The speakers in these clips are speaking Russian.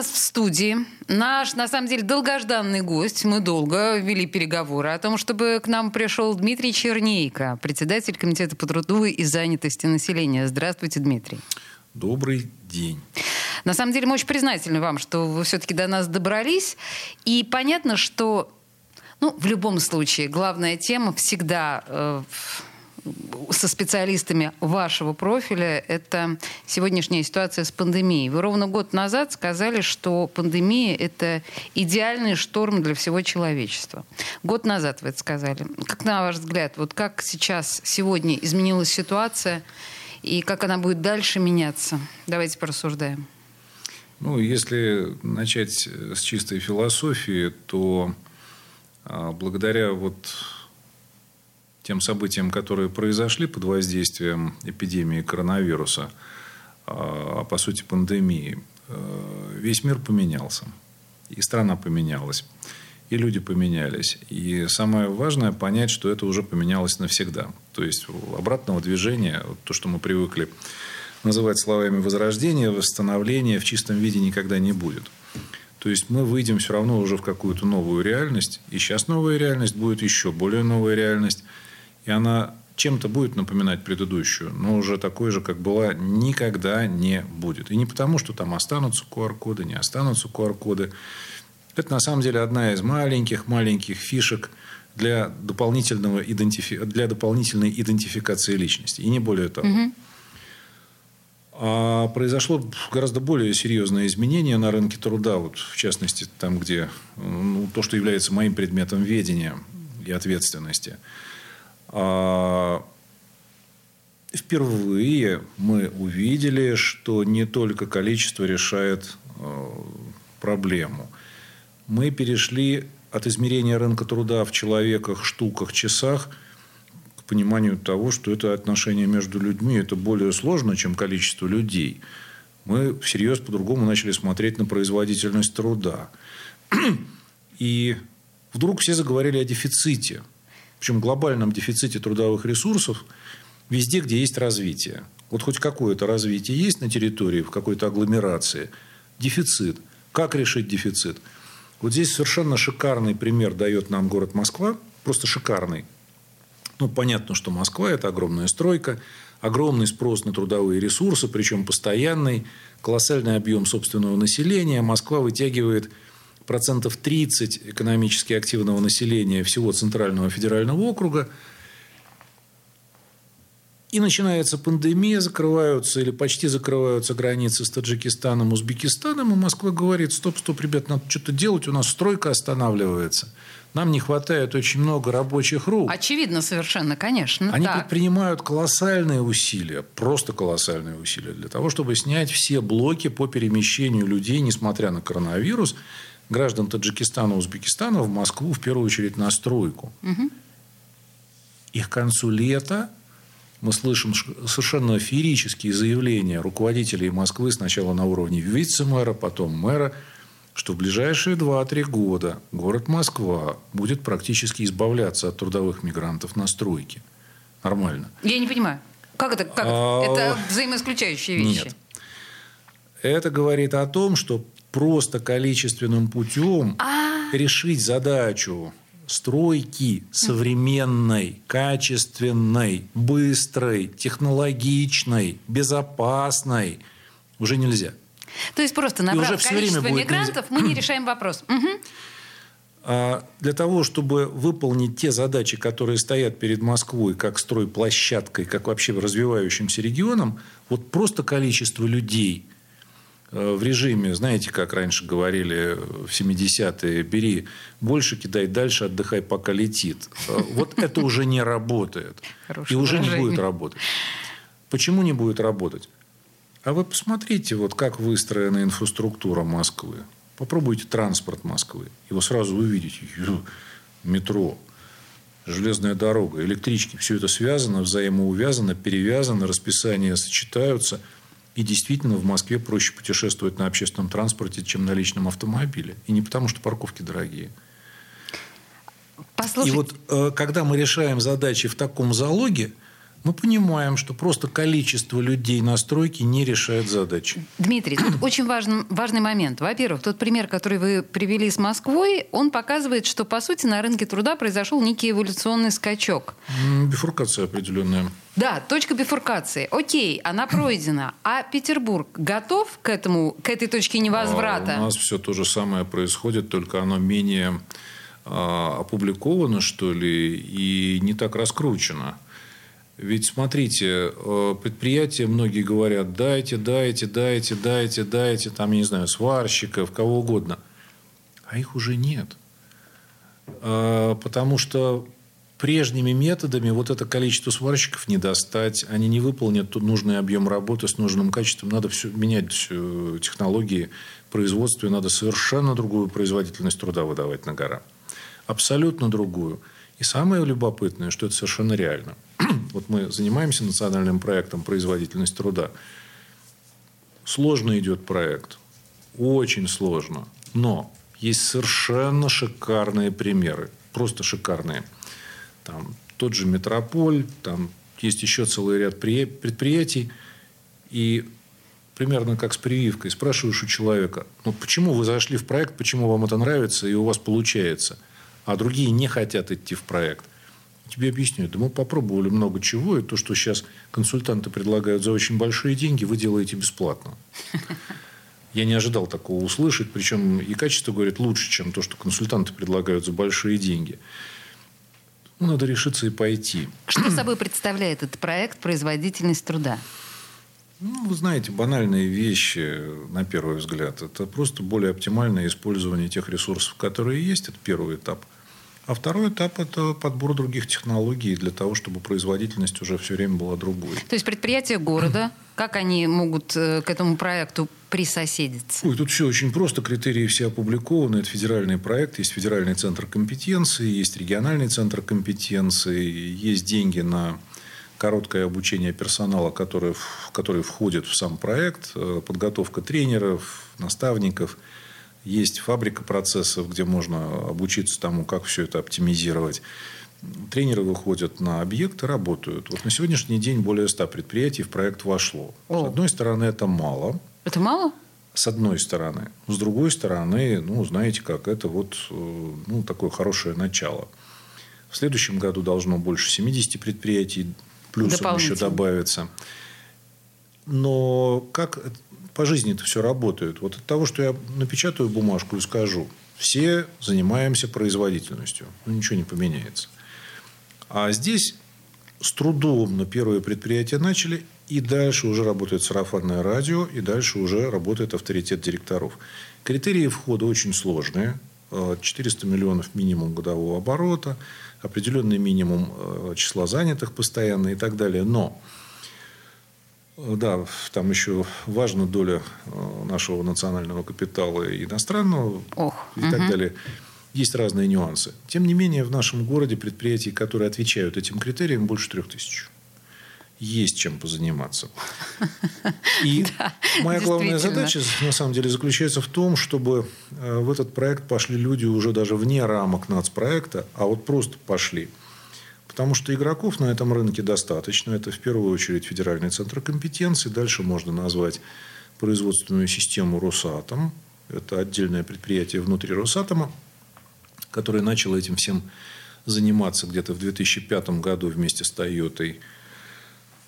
Нас в студии наш, на самом деле, долгожданный гость. Мы долго вели переговоры о том, чтобы к нам пришел Дмитрий Чернейко, председатель Комитета по труду и занятости населения. Здравствуйте, Дмитрий. Добрый день. На самом деле мы очень признательны вам, что вы все-таки до нас добрались. И понятно, что ну, в любом случае главная тема всегда э, со специалистами вашего профиля, это сегодняшняя ситуация с пандемией. Вы ровно год назад сказали, что пандемия – это идеальный шторм для всего человечества. Год назад вы это сказали. Как на ваш взгляд, вот как сейчас, сегодня изменилась ситуация и как она будет дальше меняться? Давайте порассуждаем. Ну, если начать с чистой философии, то а, благодаря вот тем событиям, которые произошли под воздействием эпидемии коронавируса, а по сути пандемии, э, весь мир поменялся. И страна поменялась. И люди поменялись. И самое важное понять, что это уже поменялось навсегда. То есть обратного движения, то, что мы привыкли называть словами возрождения, восстановления в чистом виде никогда не будет. То есть мы выйдем все равно уже в какую-то новую реальность. И сейчас новая реальность будет еще более новая реальность. И она чем-то будет напоминать предыдущую, но уже такой же, как была, никогда не будет. И не потому, что там останутся QR-коды, не останутся QR-коды. Это на самом деле одна из маленьких-маленьких фишек для, дополнительного идентифи... для дополнительной идентификации личности. И не более того. Угу. А произошло гораздо более серьезное изменение на рынке труда, вот, в частности, там, где ну, то, что является моим предметом ведения и ответственности – впервые мы увидели, что не только количество решает а, проблему. Мы перешли от измерения рынка труда в человеках, штуках, часах к пониманию того, что это отношение между людьми это более сложно, чем количество людей. Мы всерьез по-другому начали смотреть на производительность труда. И вдруг все заговорили о дефиците – причем глобальном дефиците трудовых ресурсов везде, где есть развитие. Вот хоть какое-то развитие есть на территории, в какой-то агломерации. Дефицит. Как решить дефицит? Вот здесь совершенно шикарный пример дает нам город Москва. Просто шикарный. Ну, понятно, что Москва – это огромная стройка, огромный спрос на трудовые ресурсы, причем постоянный, колоссальный объем собственного населения. Москва вытягивает процентов 30 экономически активного населения всего Центрального федерального округа. И начинается пандемия, закрываются или почти закрываются границы с Таджикистаном, Узбекистаном, и Москва говорит, стоп, стоп, ребят, надо что-то делать, у нас стройка останавливается. Нам не хватает очень много рабочих рук. Очевидно совершенно, конечно. Они так. предпринимают колоссальные усилия, просто колоссальные усилия для того, чтобы снять все блоки по перемещению людей, несмотря на коронавирус, граждан Таджикистана, Узбекистана в Москву, в первую очередь, на стройку. Угу. И к концу лета мы слышим совершенно феерические заявления руководителей Москвы сначала на уровне вице-мэра, потом мэра, что в ближайшие 2-3 года город Москва будет практически избавляться от трудовых мигрантов на стройке. Нормально. Я не понимаю. Как это? Как? А... Это взаимоисключающие вещи. Нет. Это говорит о том, что просто количественным путем А-а-а. решить задачу стройки современной, качественной, быстрой, технологичной, безопасной уже нельзя. То есть просто набрав количество мигрантов, мы не решаем вопрос. А для того, чтобы выполнить те задачи, которые стоят перед Москвой, как стройплощадкой, как вообще развивающимся регионом, вот просто количество людей – в режиме, знаете, как раньше говорили в 70-е, бери больше, кидай дальше, отдыхай, пока летит. Э, вот это уже не работает. и уже не будет работать. Почему не будет работать? А вы посмотрите, вот как выстроена инфраструктура Москвы. Попробуйте транспорт Москвы. Его сразу увидите. Метро. железная дорога, электрички. Все это связано, взаимоувязано, перевязано, расписания сочетаются. И действительно в Москве проще путешествовать на общественном транспорте, чем на личном автомобиле. И не потому, что парковки дорогие. Послушайте. И вот э, когда мы решаем задачи в таком залоге, мы понимаем, что просто количество людей на стройке не решает задачи. Дмитрий, тут очень важный, важный момент. Во-первых, тот пример, который вы привели с Москвой, он показывает, что, по сути, на рынке труда произошел некий эволюционный скачок. Бифуркация определенная. Да, точка бифуркации. Окей, она пройдена. А Петербург готов к этому, к этой точке невозврата? А у нас все то же самое происходит, только оно менее а, опубликовано, что ли, и не так раскручено. Ведь смотрите, э, предприятия, многие говорят, дайте, дайте, дайте, дайте, дайте, там, я не знаю, сварщиков, кого угодно. А их уже нет. А, потому что прежними методами вот это количество сварщиков не достать, они не выполнят нужный объем работы с нужным качеством. Надо все, менять все, технологии производства, надо совершенно другую производительность труда выдавать на гора. Абсолютно другую. И самое любопытное, что это совершенно реально. вот мы занимаемся национальным проектом «Производительность труда». Сложно идет проект. Очень сложно. Но есть совершенно шикарные примеры. Просто шикарные. Там тот же «Метрополь», там есть еще целый ряд предприятий. И примерно как с прививкой. Спрашиваешь у человека, ну почему вы зашли в проект, почему вам это нравится и у вас получается – а другие не хотят идти в проект. Тебе объясняют, да мы попробовали много чего, и то, что сейчас консультанты предлагают за очень большие деньги, вы делаете бесплатно. Я не ожидал такого услышать, причем и качество, говорит, лучше, чем то, что консультанты предлагают за большие деньги. Ну, надо решиться и пойти. Что собой представляет этот проект «Производительность труда»? Ну, вы знаете, банальные вещи, на первый взгляд. Это просто более оптимальное использование тех ресурсов, которые есть. Это первый этап. А второй этап – это подбор других технологий для того, чтобы производительность уже все время была другой. То есть предприятия города, как они могут э, к этому проекту присоседиться? Ой, тут все очень просто. Критерии все опубликованы. Это федеральный проект. Есть федеральный центр компетенции, есть региональный центр компетенции, есть деньги на короткое обучение персонала, который, который входит в сам проект, э, подготовка тренеров, наставников. Есть фабрика процессов, где можно обучиться тому, как все это оптимизировать. Тренеры выходят на объект и работают. Вот на сегодняшний день более 100 предприятий в проект вошло. О. С одной стороны, это мало. Это мало? С одной стороны. С другой стороны, ну, знаете как, это вот э, ну, такое хорошее начало. В следующем году должно больше 70 предприятий плюсом еще добавится. Но как по жизни это все работает? Вот от того, что я напечатаю бумажку и скажу, все занимаемся производительностью, ну, ничего не поменяется. А здесь с трудом на первые предприятия начали, и дальше уже работает сарафанное радио, и дальше уже работает авторитет директоров. Критерии входа очень сложные. 400 миллионов минимум годового оборота – определенный минимум э, числа занятых постоянно и так далее. Но э, да, там еще важна доля э, нашего национального капитала и иностранного Ох, и угу. так далее. Есть разные нюансы. Тем не менее, в нашем городе предприятий, которые отвечают этим критериям, больше трех тысяч есть чем позаниматься. И моя главная задача, на самом деле, заключается в том, чтобы э, в этот проект пошли люди уже даже вне рамок нацпроекта, а вот просто пошли. Потому что игроков на этом рынке достаточно. Это в первую очередь федеральный центр компетенции. Дальше можно назвать производственную систему «Росатом». Это отдельное предприятие внутри «Росатома», которое начало этим всем заниматься где-то в 2005 году вместе с «Тойотой».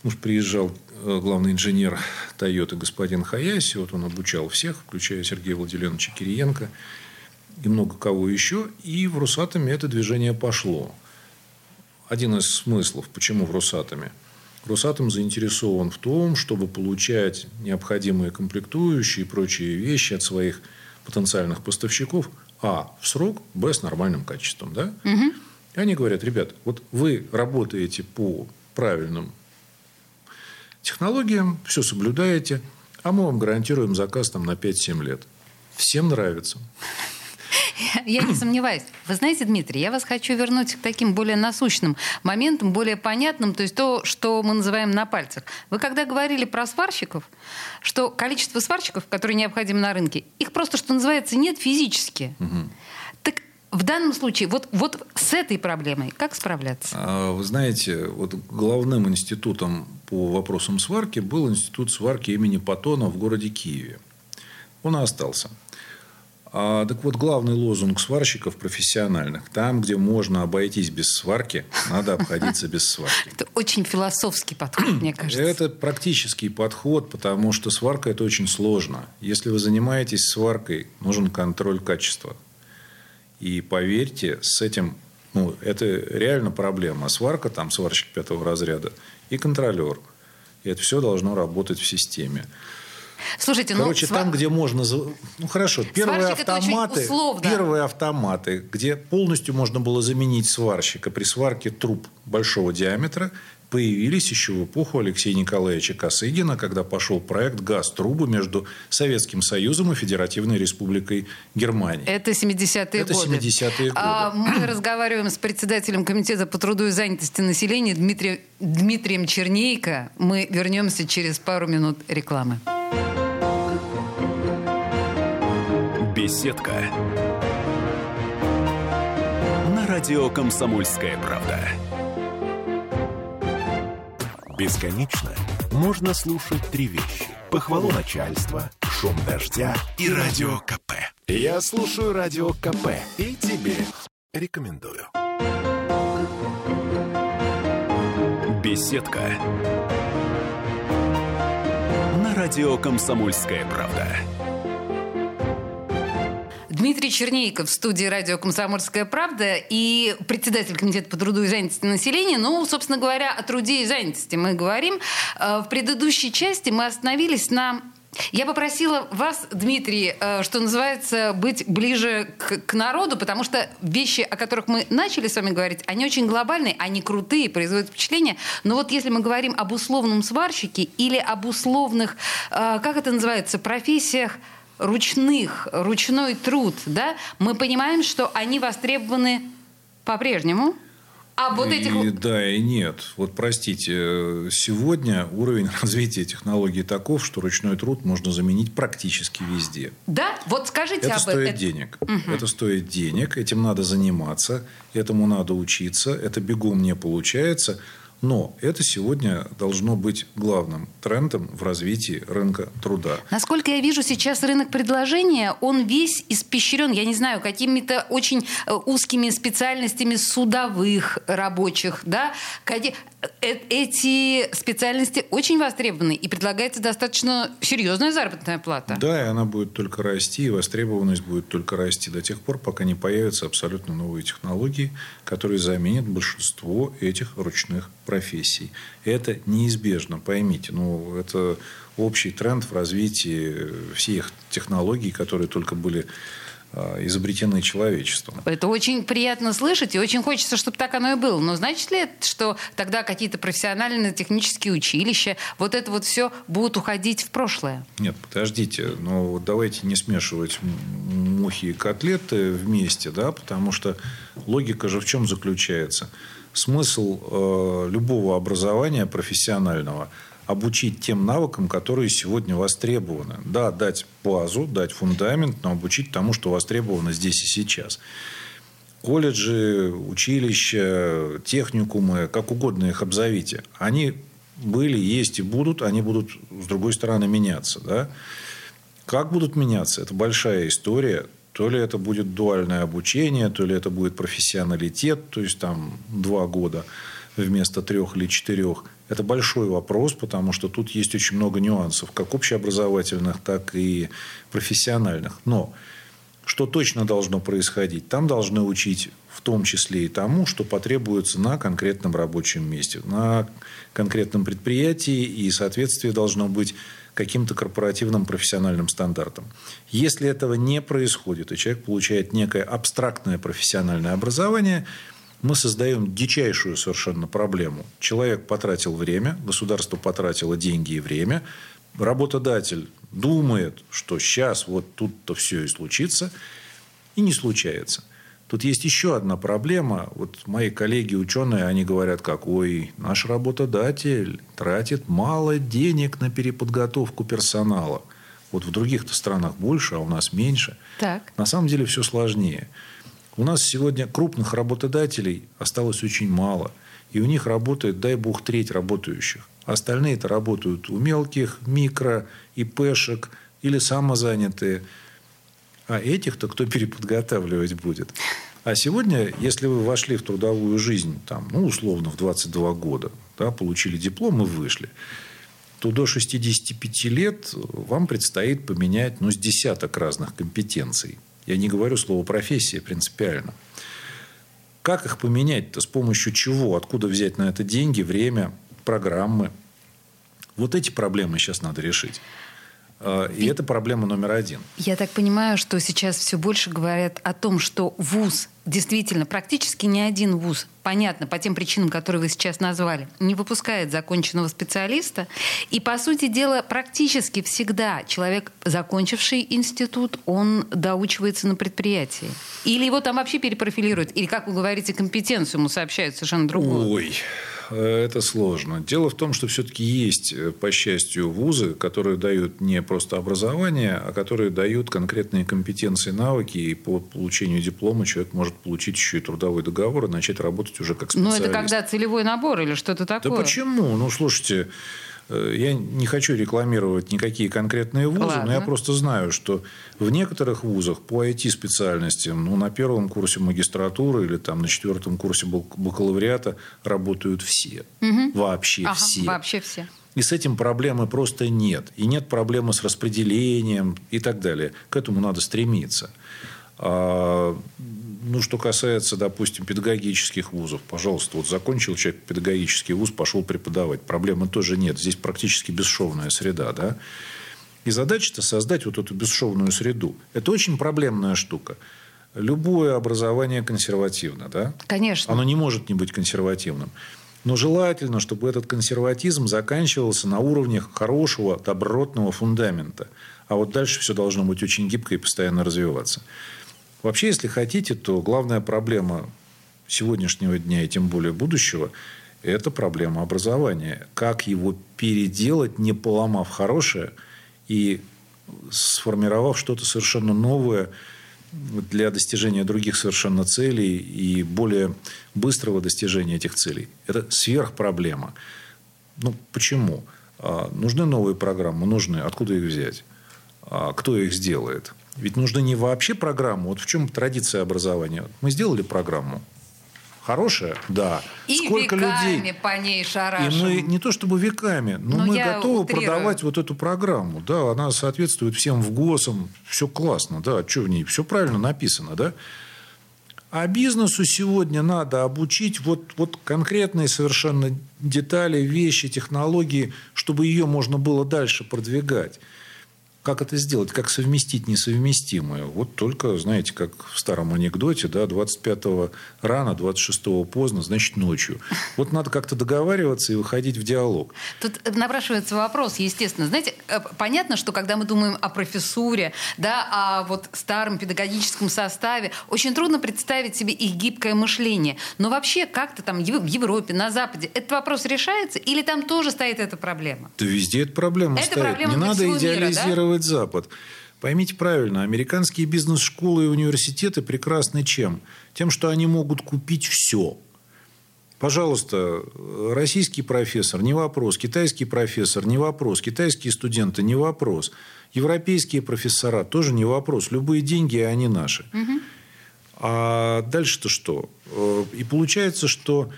Муж приезжал э, главный инженер Тойоты господин Хаяси. Вот он обучал всех, включая Сергея Владимировича Кириенко и много кого еще. И в Росатоме это движение пошло. Один из смыслов, почему в Росатоме. Росатом заинтересован в том, чтобы получать необходимые комплектующие и прочие вещи от своих потенциальных поставщиков, а, в срок, б, с нормальным качеством. Да? Угу. И они говорят, ребят, вот вы работаете по правильным технологиям, все соблюдаете, а мы вам гарантируем заказ там, на 5-7 лет. Всем нравится. я не сомневаюсь. Вы знаете, Дмитрий, я вас хочу вернуть к таким более насущным моментам, более понятным, то есть то, что мы называем на пальцах. Вы когда говорили про сварщиков, что количество сварщиков, которые необходимы на рынке, их просто, что называется, нет физически. Угу. В данном случае вот, вот с этой проблемой как справляться? А, вы знаете, вот главным институтом по вопросам сварки был институт сварки имени Патона в городе Киеве. Он и остался. А, так вот, главный лозунг сварщиков профессиональных. Там, где можно обойтись без сварки, надо обходиться без сварки. Это очень философский подход, мне кажется. Это практический подход, потому что сварка – это очень сложно. Если вы занимаетесь сваркой, нужен контроль качества. И поверьте, с этим ну, это реально проблема. Сварка, там сварщик пятого разряда и контролер. И это все должно работать в системе. Слушайте, ну, Короче, ну, там, где можно... Ну, хорошо, первые автоматы, первые автоматы, где полностью можно было заменить сварщика при сварке труб большого диаметра, появились еще в эпоху Алексея Николаевича Косыгина, когда пошел проект «Газ-трубы» между Советским Союзом и Федеративной Республикой Германия. Это 70-е годы. Это 70-е годы. А, мы разговариваем с председателем Комитета по труду и занятости населения Дмитрием, Дмитрием Чернейко. Мы вернемся через пару минут рекламы. Беседка. На радио «Комсомольская правда». Бесконечно можно слушать три вещи. Похвалу начальства, шум дождя и радио КП. Я слушаю радио КП и тебе рекомендую. Беседка. На радио «Комсомольская правда». Дмитрий Чернейков в студии радио «Комсомольская правда» и председатель Комитета по труду и занятости населения. Ну, собственно говоря, о труде и занятости мы говорим. Э, в предыдущей части мы остановились на я попросила вас, Дмитрий, э, что называется, быть ближе к, к народу, потому что вещи, о которых мы начали с вами говорить, они очень глобальные, они крутые, производят впечатление. Но вот если мы говорим об условном сварщике или об условных, э, как это называется, профессиях, ручных, ручной труд, да, мы понимаем, что они востребованы по-прежнему. А вот этих... И, да и нет. Вот простите, сегодня уровень развития технологий таков, что ручной труд можно заменить практически везде. Да? Вот скажите это об этом. Стоит денег. Угу. Это стоит денег, этим надо заниматься, этому надо учиться, это бегом не получается. Но это сегодня должно быть главным трендом в развитии рынка труда. Насколько я вижу сейчас рынок предложения, он весь испещрен, я не знаю, какими-то очень э, узкими специальностями судовых рабочих. Да? Э, эти специальности очень востребованы и предлагается достаточно серьезная заработная плата. Да, и она будет только расти, и востребованность будет только расти до тех пор, пока не появятся абсолютно новые технологии, которые заменят большинство этих ручных профессий. Это неизбежно, поймите. Ну, это общий тренд в развитии всех технологий, которые только были изобретены человечеством. Это очень приятно слышать, и очень хочется, чтобы так оно и было. Но значит ли это, что тогда какие-то профессиональные технические училища, вот это вот все будут уходить в прошлое? Нет, подождите, но давайте не смешивать мухи и котлеты вместе, да, потому что логика же в чем заключается? Смысл э, любого образования профессионального – обучить тем навыкам, которые сегодня востребованы. Да, дать базу, дать фундамент, но обучить тому, что востребовано здесь и сейчас. Колледжи, училища, техникумы, как угодно их обзовите, они были, есть и будут, они будут, с другой стороны, меняться. Да? Как будут меняться? Это большая история. То ли это будет дуальное обучение, то ли это будет профессионалитет, то есть там два года вместо трех или четырех. Это большой вопрос, потому что тут есть очень много нюансов, как общеобразовательных, так и профессиональных. Но что точно должно происходить? Там должны учить в том числе и тому, что потребуется на конкретном рабочем месте, на конкретном предприятии, и соответствие должно быть каким-то корпоративным профессиональным стандартам. Если этого не происходит, и человек получает некое абстрактное профессиональное образование – мы создаем дичайшую совершенно проблему. Человек потратил время, государство потратило деньги и время, работодатель думает, что сейчас вот тут-то все и случится, И не случается. Тут есть еще одна проблема. Вот мои коллеги ученые, они говорят, как, ой, наш работодатель тратит мало денег на переподготовку персонала. Вот в других-то странах больше, а у нас меньше. Так. На самом деле все сложнее. У нас сегодня крупных работодателей осталось очень мало. И у них работает, дай бог, треть работающих. Остальные-то работают у мелких, микро, ИПшек или самозанятые. А этих-то кто переподготавливать будет? А сегодня, если вы вошли в трудовую жизнь, там, ну, условно, в 22 года, да, получили диплом и вышли, то до 65 лет вам предстоит поменять ну, с десяток разных компетенций. Я не говорю слово профессия принципиально. Как их поменять-то? С помощью чего? Откуда взять на это деньги, время, программы? Вот эти проблемы сейчас надо решить. А, и это проблема номер один. Я так понимаю, что сейчас все больше говорят о том, что ВУЗ, действительно, практически ни один ВУЗ, понятно, по тем причинам, которые вы сейчас назвали, не выпускает законченного специалиста. И, по сути дела, практически всегда человек, закончивший институт, он доучивается на предприятии. Или его там вообще перепрофилируют, или, как вы говорите, компетенцию ему сообщают совершенно другую. Ой, Э, это сложно. Дело в том, что все-таки есть, э, по счастью, вузы, которые дают не просто образование, а которые дают конкретные компетенции, навыки, и по получению диплома человек может получить еще и трудовой договор и начать работать уже как специалист. Но это когда целевой набор или что-то такое? Да почему? Ну, слушайте, Э, я не хочу рекламировать никакие конкретные вузы, Ладно. но я просто знаю, что в некоторых вузах по IT-специальностям, ну, на первом курсе магистратуры или там на четвертом курсе бакалавриата работают все. Угу. Вообще ага, все. Вообще все. И с этим проблемы просто нет. И нет проблемы с распределением и так далее. К этому надо стремиться. А, ну, что касается, допустим, педагогических вузов, пожалуйста, вот закончил человек педагогический вуз, пошел преподавать. Проблемы тоже нет. Здесь практически бесшовная среда, да. И задача-то создать вот эту бесшовную среду. Это очень проблемная штука. Любое образование консервативно, да? Конечно. Оно не может не быть консервативным. Но желательно, чтобы этот консерватизм заканчивался на уровне хорошего, добротного фундамента. А вот дальше все должно быть очень гибко и постоянно развиваться. Вообще, если хотите, то главная проблема сегодняшнего дня и тем более будущего – это проблема образования. Как его переделать, не поломав хорошее и сформировав что-то совершенно новое для достижения других совершенно целей и более быстрого достижения этих целей. Это сверхпроблема. Ну, почему? А, нужны новые программы? Нужны. Откуда их взять? А, кто их сделает? Ведь нужно не вообще программу. Вот в чем традиция образования. Мы сделали программу. Хорошая? Да. И Сколько веками людей? по ней шарашим. И мы не то чтобы веками, но, но мы готовы утрирую. продавать вот эту программу. Да, она соответствует всем в ГОСам. Все классно. Да, что в ней? Все правильно написано. Да? А бизнесу сегодня надо обучить вот, вот конкретные совершенно детали, вещи, технологии, чтобы ее можно было дальше продвигать. Как это сделать? Как совместить несовместимое? Вот только, знаете, как в старом анекдоте, да, 25-го рано, 26-го поздно, значит, ночью. Вот надо как-то договариваться и выходить в диалог. Тут напрашивается вопрос, естественно. Знаете, э, понятно, что когда мы думаем о профессуре, да, о вот старом педагогическом составе, очень трудно представить себе их гибкое мышление. Но вообще как-то там в Европе, на Западе этот вопрос решается или там тоже стоит эта проблема? Да везде эта проблема это стоит. Проблема Не надо идеализировать мира, да? Поддерживать Запад. Поймите правильно, американские бизнес-школы и университеты прекрасны чем? Тем, что они могут купить все. Пожалуйста, российский профессор – не вопрос, китайский профессор – не вопрос, китайские студенты – не вопрос, европейские профессора – тоже не вопрос. Любые деньги, они наши. Угу. А дальше-то что? Э, и получается, что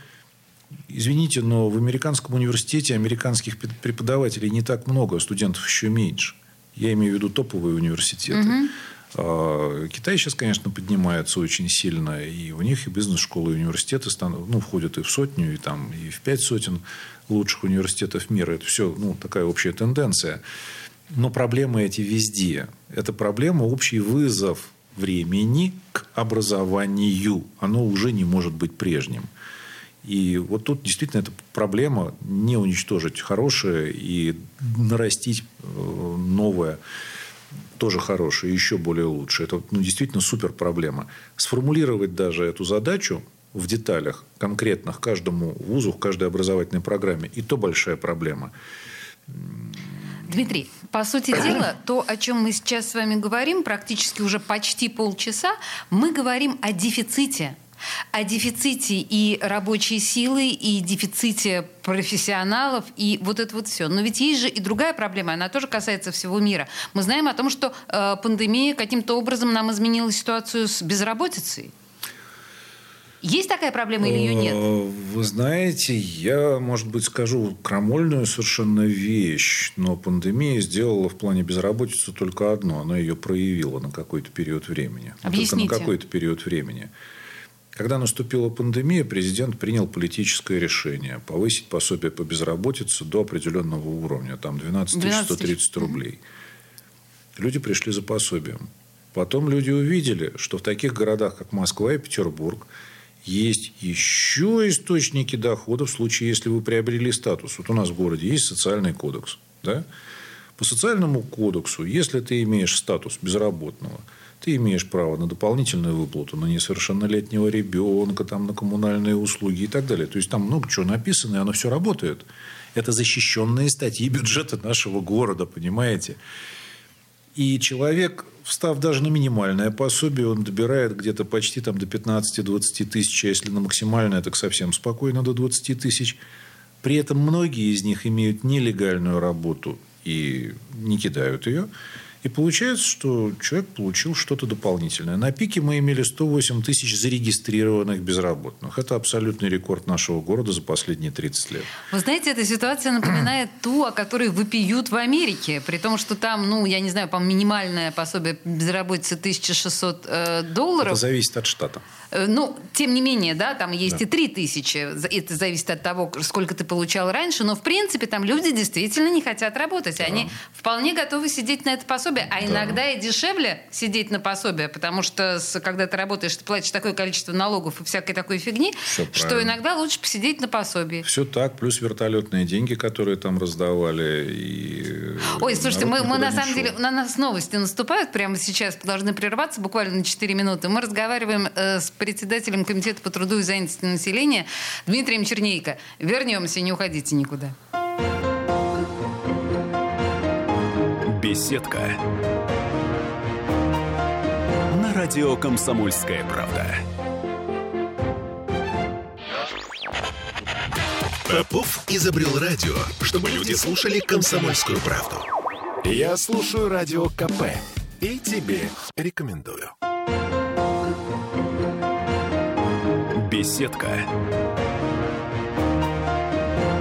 Извините, но в американском университете американских преподавателей не так много, а студентов еще меньше. Я имею в виду топовые университеты. Угу. Китай сейчас, конечно, поднимается очень сильно, и у них и бизнес-школы, и университеты ну, входят и в сотню, и, там, и в пять сотен лучших университетов мира. Это все ну, такая общая тенденция. Но проблемы эти везде. Это проблема общий вызов времени к образованию. Оно уже не может быть прежним. И вот тут действительно эта проблема не уничтожить хорошее и нарастить э, новое тоже хорошее, еще более лучше. Это ну, действительно супер проблема. Сформулировать даже эту задачу в деталях конкретных каждому вузу, в каждой образовательной программе, и то большая проблема. Дмитрий, по сути дела, то, о чем мы сейчас с вами говорим, практически уже почти полчаса, мы говорим о дефиците о дефиците и рабочей силы, и дефиците профессионалов, и вот это вот все. Но ведь есть же и другая проблема, она тоже касается всего мира. Мы знаем о том, что э, пандемия каким-то образом нам изменила ситуацию с безработицей. Есть такая проблема или ее нет? Э, вы знаете, я, может быть, скажу крамольную совершенно вещь, но пандемия сделала в плане безработицы только одно. Она ее проявила на какой-то период времени. Объясните. Только на какой-то период времени. Когда наступила пандемия, президент принял политическое решение повысить пособие по безработице до определенного уровня, там 12 130 рублей. Люди пришли за пособием. Потом люди увидели, что в таких городах, как Москва и Петербург, есть еще источники дохода в случае, если вы приобрели статус. Вот у нас в городе есть социальный кодекс. Да? По социальному кодексу, если ты имеешь статус безработного, ты имеешь право на дополнительную выплату на несовершеннолетнего ребенка, там, на коммунальные услуги и так далее. То есть, там много чего написано, и оно все работает. Это защищенные статьи бюджета нашего города, понимаете? И человек, встав даже на минимальное пособие, он добирает где-то почти там до 15-20 тысяч, а если на максимальное, так совсем спокойно до 20 тысяч. При этом многие из них имеют нелегальную работу и не кидают ее. И получается, что человек получил что-то дополнительное. На пике мы имели 108 тысяч зарегистрированных безработных. Это абсолютный рекорд нашего города за последние 30 лет. Вы знаете, эта ситуация напоминает ту, о которой выпьют в Америке. При том, что там, ну, я не знаю, по минимальное пособие безработицы 1600 э, долларов. Это зависит от штата. Э, ну, тем не менее, да, там есть да. и 3 тысячи. Это зависит от того, сколько ты получал раньше. Но, в принципе, там люди действительно не хотят работать. Да. Они вполне готовы сидеть на это пособие. А да. иногда и дешевле сидеть на пособие, потому что когда ты работаешь, ты платишь такое количество налогов и всякой такой фигни, Все что правильно. иногда лучше посидеть на пособии. Все так. Плюс вертолетные деньги, которые там раздавали. И Ой, слушайте, мы, мы на самом деле, на нас новости наступают прямо сейчас. Должны прерваться буквально на 4 минуты. Мы разговариваем э, с председателем Комитета по труду и занятости населения Дмитрием Чернейко. Вернемся, не уходите никуда. Беседка. На радио «Комсомольская правда». Попов изобрел радио, чтобы люди слушали комсомольскую правду. Я слушаю радио КП и тебе рекомендую. Беседка.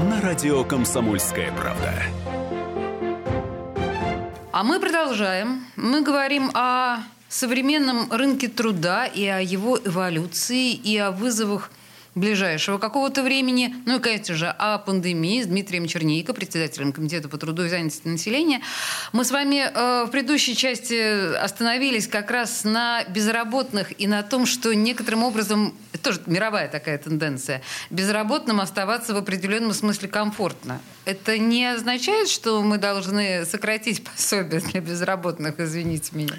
На радио «Комсомольская правда». А мы продолжаем. Мы говорим о современном рынке труда и о его эволюции, и о вызовах – ближайшего какого-то времени. Ну и, конечно же, о пандемии с Дмитрием Чернейко, председателем Комитета по труду и занятости населения. Мы с вами э, в предыдущей части остановились как раз на безработных и на том, что некоторым образом, это тоже мировая такая тенденция, безработным оставаться в определенном смысле комфортно. Это не означает, что мы должны сократить пособие для безработных, извините меня?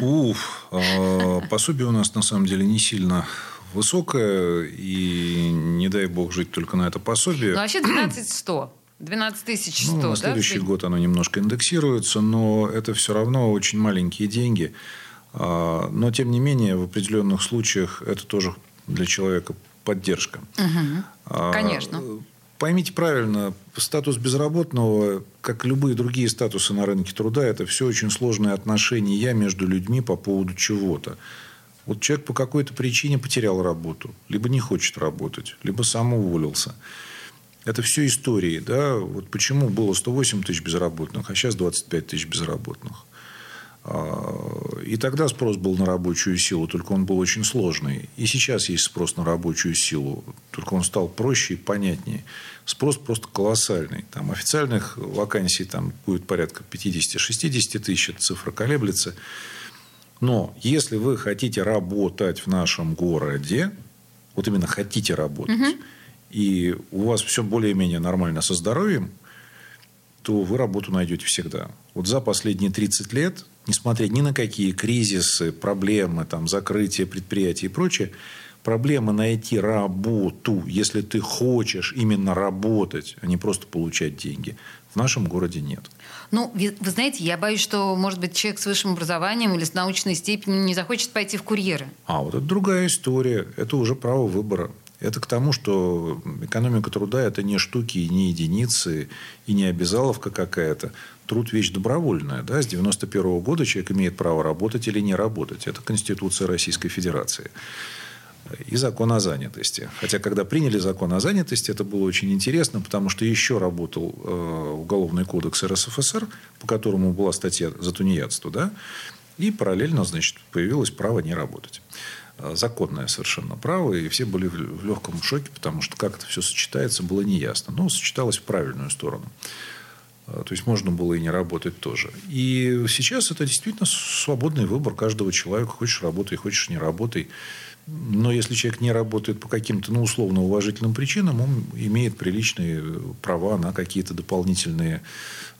Уф, э, пособие у нас на самом деле не сильно высокая, и не дай бог жить только на это пособие. Ну, вообще 12 100. 12 тысяч 100, ну, на следующий да? год оно немножко индексируется, но это все равно очень маленькие деньги. А, но, тем не менее, в определенных случаях это тоже для человека поддержка. Угу. Конечно. Поймите правильно, статус безработного, как любые другие статусы на рынке труда, это все очень сложные отношения между людьми по поводу чего-то. Вот человек по какой-то причине потерял работу, либо не хочет работать, либо сам уволился. Это все истории. Да? Вот почему было 108 тысяч безработных, а сейчас 25 тысяч безработных. А, и тогда спрос был на рабочую силу, только он был очень сложный. И сейчас есть спрос на рабочую силу, только он стал проще и понятнее. Спрос просто колоссальный. Там официальных вакансий там будет порядка 50-60 тысяч, цифра колеблется. Но если вы хотите работать в нашем городе, вот именно хотите работать, угу. и у вас все более-менее нормально со здоровьем, то вы работу найдете всегда. Вот за последние 30 лет, несмотря ни на какие кризисы, проблемы, там, закрытие предприятий и прочее, проблема найти работу, если ты хочешь именно работать, а не просто получать деньги, в нашем городе нет. Ну, вы, вы знаете, я боюсь, что, может быть, человек с высшим образованием или с научной степенью не захочет пойти в курьеры. А, вот это другая история. Это уже право выбора. Это к тому, что экономика труда – это не штуки, не единицы, и не обязаловка какая-то. Труд – вещь добровольная. Да? С 91 года человек имеет право работать или не работать. Это Конституция Российской Федерации и закон о занятости. Хотя, когда приняли закон о занятости, это было очень интересно, потому что еще работал э, Уголовный кодекс РСФСР, по которому была статья за тунеядство, да, и параллельно, значит, появилось право не работать. Э, законное совершенно право, и все были в легком шоке, потому что как это все сочетается, было неясно. Но сочеталось в правильную сторону. Э, то есть можно было и не работать тоже. И сейчас это действительно свободный выбор каждого человека. Хочешь работай, хочешь не работай. Но если человек не работает по каким-то, ну, условно уважительным причинам, он имеет приличные права на какие-то дополнительные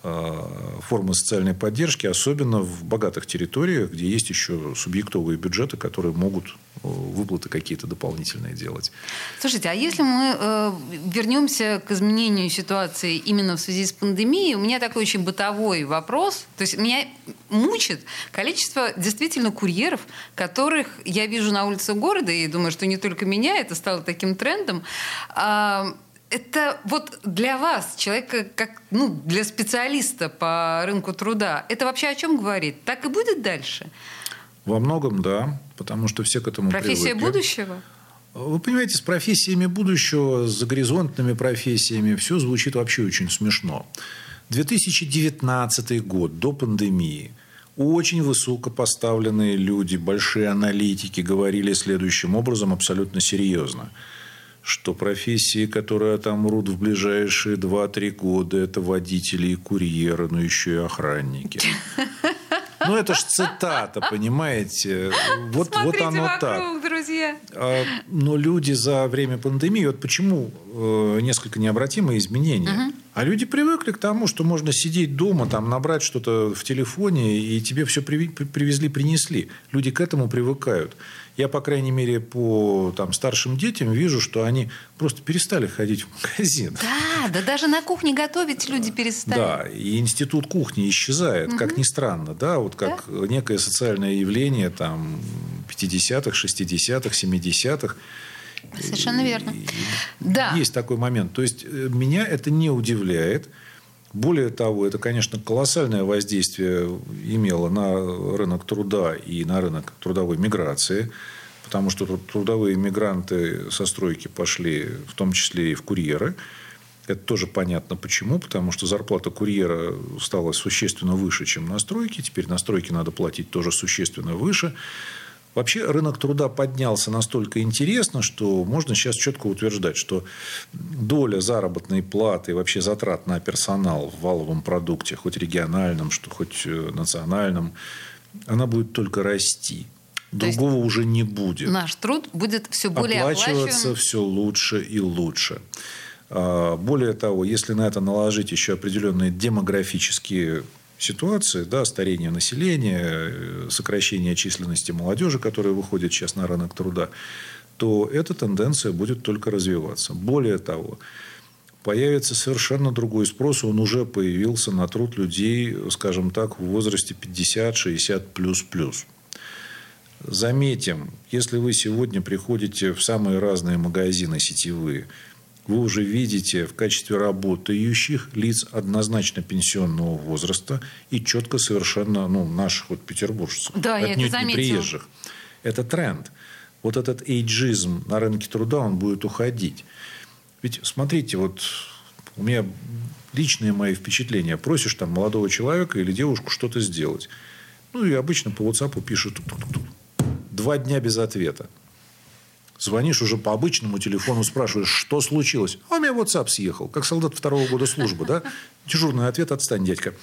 формы социальной поддержки, особенно в богатых территориях, где есть еще субъектовые бюджеты, которые могут э, выплаты какие-то дополнительные делать. Слушайте, а если мы э, вернемся к изменению ситуации именно в связи с пандемией, у меня такой очень бытовой вопрос. То есть меня мучит количество действительно курьеров, которых я вижу на улице города, и думаю, что не только меня, это стало таким трендом. А, это вот для вас, человека, как, ну, для специалиста по рынку труда, это вообще о чем говорит? Так и будет дальше? Во многом, да, потому что все к этому Профессия привыкли. будущего? Вы понимаете, с профессиями будущего, с горизонтными профессиями все звучит вообще очень смешно. 2019 год, до пандемии – очень высокопоставленные люди, большие аналитики говорили следующим образом абсолютно серьезно что профессии, которые отомрут в ближайшие 2-3 года, это водители и курьеры, но еще и охранники. Ну, это ж цитата, понимаете? Вот, вот оно вокруг, так. друзья. А, но люди за время пандемии, вот почему э, несколько необратимые изменения. Угу. А люди привыкли к тому, что можно сидеть дома, там, набрать что-то в телефоне, и тебе все привезли, принесли. Люди к этому привыкают. Я, по крайней мере, по там, старшим детям вижу, что они просто перестали ходить в магазин. Да, да даже на кухне готовить люди перестали. Да, и институт кухни исчезает, угу. как ни странно. Да, вот как да? некое социальное явление там, 50-х, 60-х, 70-х. Совершенно верно. да. Есть такой момент. То есть, э, меня это не удивляет. Более того, это, конечно, колоссальное воздействие имело на рынок труда и на рынок трудовой миграции, потому что трудовые мигранты со стройки пошли, в том числе и в курьеры. Это тоже понятно почему, потому что зарплата курьера стала существенно выше, чем на стройке. Теперь на стройке надо платить тоже существенно выше. Вообще рынок труда поднялся настолько интересно, что можно сейчас четко утверждать, что доля заработной платы и вообще затрат на персонал в валовом продукте, хоть региональном, что хоть э, национальном, она будет только расти. Другого уже не будет. Наш труд будет все более оплачиваться все лучше и лучше. А, более того, если на это наложить еще определенные демографические ситуации, да, старение населения, э, сокращение численности молодежи, которая выходит сейчас на рынок труда, то эта тенденция будет только развиваться. Более того, появится совершенно другой спрос, он уже появился на труд людей, скажем так, в возрасте 50-60 плюс-плюс. Заметим, если вы сегодня приходите в самые разные магазины сетевые – вы уже видите в качестве работающих лиц однозначно пенсионного возраста и четко совершенно ну, наших вот петербуржцев, да, отнюдь не приезжих. Это тренд. Вот этот эйджизм на рынке труда, он будет уходить. Ведь смотрите, вот у меня личные мои впечатления. Просишь там молодого человека или девушку что-то сделать. Ну, и обычно по WhatsApp пишут два дня без ответа. Звонишь уже по обычному телефону, спрашиваешь, что случилось. А у меня WhatsApp съехал, как солдат второго года службы. Да? Дежурный ответ, отстань, дядька.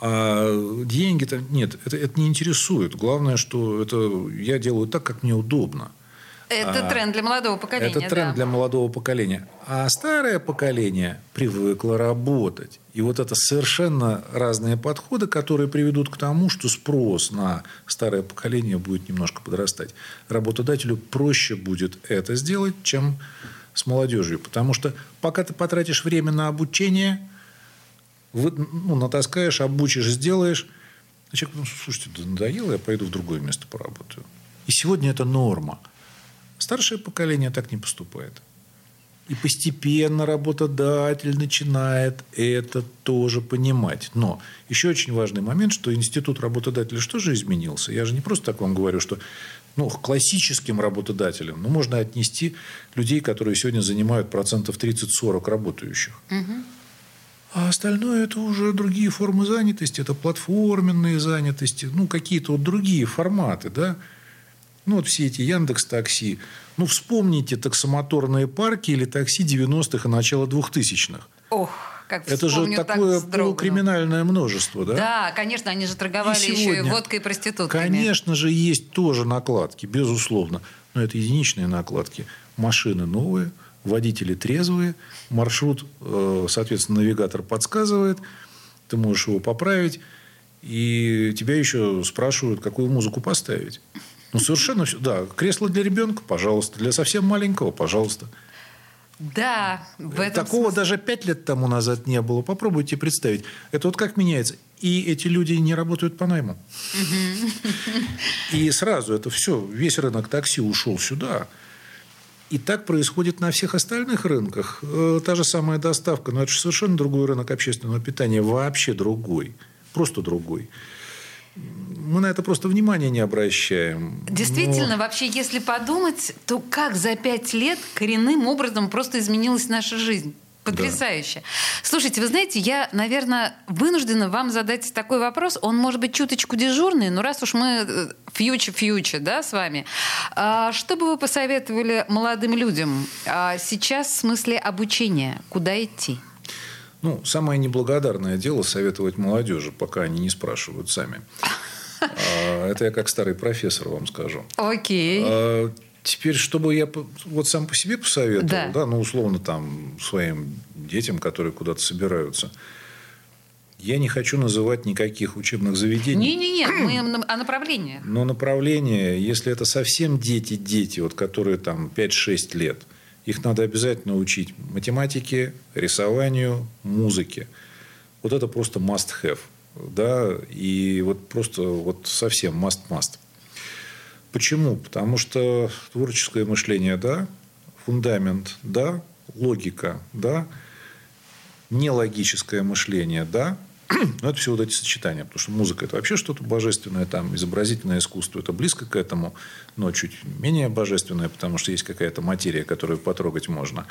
А деньги-то нет, это, это не интересует. Главное, что это я делаю так, как мне удобно. Это а, тренд для молодого поколения. Это тренд да. для молодого поколения. А старое поколение привыкло работать. И вот это совершенно разные подходы, которые приведут к тому, что спрос на старое поколение будет немножко подрастать. Работодателю проще будет это сделать, чем с молодежью. Потому что пока ты потратишь время на обучение, ну, натаскаешь, обучишь, сделаешь, человек, ну, слушайте, да надоело, я пойду в другое место поработаю. И сегодня это норма. Старшее поколение так не поступает. И постепенно работодатель начинает это тоже понимать. Но еще очень важный момент, что институт работодателя что же изменился? Я же не просто так вам говорю, что ну, классическим работодателям ну, можно отнести людей, которые сегодня занимают процентов 30-40 работающих. Угу. А остальное это уже другие формы занятости, это платформенные занятости, ну, какие-то вот другие форматы, да. Ну, вот все эти Яндекс Такси. Ну, вспомните таксомоторные парки или такси 90-х и начала 2000-х. Ох, как Это же такое полукриминальное множество, да? Да, конечно, они же торговали и еще и водкой и проститутками. Конечно же, есть тоже накладки, безусловно. Но это единичные накладки. Машины новые, водители трезвые, маршрут, э, соответственно, навигатор подсказывает, ты можешь его поправить, и тебя еще спрашивают, какую музыку поставить. Ну, совершенно все. Да, кресло для ребенка, пожалуйста. Для совсем маленького, пожалуйста. Да, в этом Такого смысле. даже пять лет тому назад не было. Попробуйте представить. Это вот как меняется. И эти люди не работают по найму. И сразу это все, весь рынок такси ушел сюда. И так происходит на всех остальных рынках. Э, та же самая доставка, но это же совершенно другой рынок общественного питания, вообще другой, просто другой мы на это просто внимания не обращаем. Действительно, Но... вообще, если подумать, то как за пять лет коренным образом просто изменилась наша жизнь? Потрясающе. Да. Слушайте, вы знаете, я, наверное, вынуждена вам задать такой вопрос. Он может быть чуточку дежурный, но раз уж мы фьючер-фьючер, э, да, с вами, а, что бы вы посоветовали молодым людям а сейчас в смысле обучения? Куда идти? Ну, самое неблагодарное дело советовать молодежи, пока они не спрашивают сами. А, это я как старый профессор вам скажу. Окей. А, теперь, чтобы я вот сам по себе посоветовал, да. да, ну, условно, там, своим детям, которые куда-то собираются, я не хочу называть никаких учебных заведений. Не-не-не, мы о направлении. Но направление, если это совсем дети-дети, вот, которые там 5-6 лет, их надо обязательно учить математике, рисованию, музыке. Вот это просто must have да, и вот просто вот совсем must-must. Почему? Потому что творческое мышление, да, фундамент, да, логика, да, нелогическое мышление, да, но это все вот эти сочетания, потому что музыка это вообще что-то божественное, там изобразительное искусство это близко к этому, но чуть менее божественное, потому что есть какая-то материя, которую потрогать можно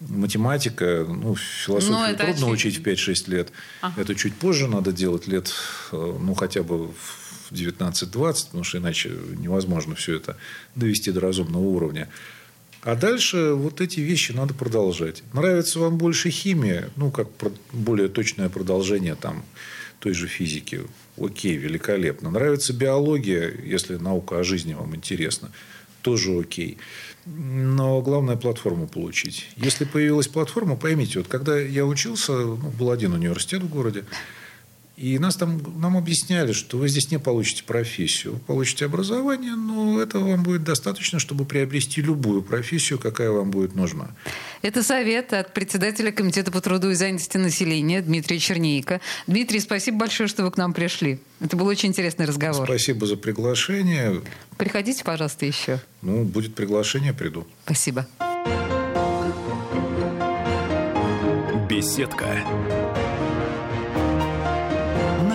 математика, ну, философию ну, трудно очевидно. учить в 5-6 лет. Ага. Это чуть позже надо делать лет, э, ну, хотя бы в 19-20, потому что иначе невозможно все это довести до разумного уровня. А дальше вот эти вещи надо продолжать. Нравится вам больше химия, ну, как более точное продолжение там, той же физики. Окей, великолепно. Нравится биология, если наука о жизни вам интересна, тоже окей. Но главное платформу получить. Если появилась платформа, поймите, вот когда я учился, ну, был один университет в городе, и нас там, нам объясняли, что вы здесь не получите профессию. Вы получите образование, но этого вам будет достаточно, чтобы приобрести любую профессию, какая вам будет нужна. Это совет от председателя Комитета по труду и занятости населения Дмитрия Чернейко. Дмитрий, спасибо большое, что вы к нам пришли. Это был очень интересный разговор. Спасибо за приглашение. Приходите, пожалуйста, еще. Ну, будет приглашение, приду. Спасибо. Беседка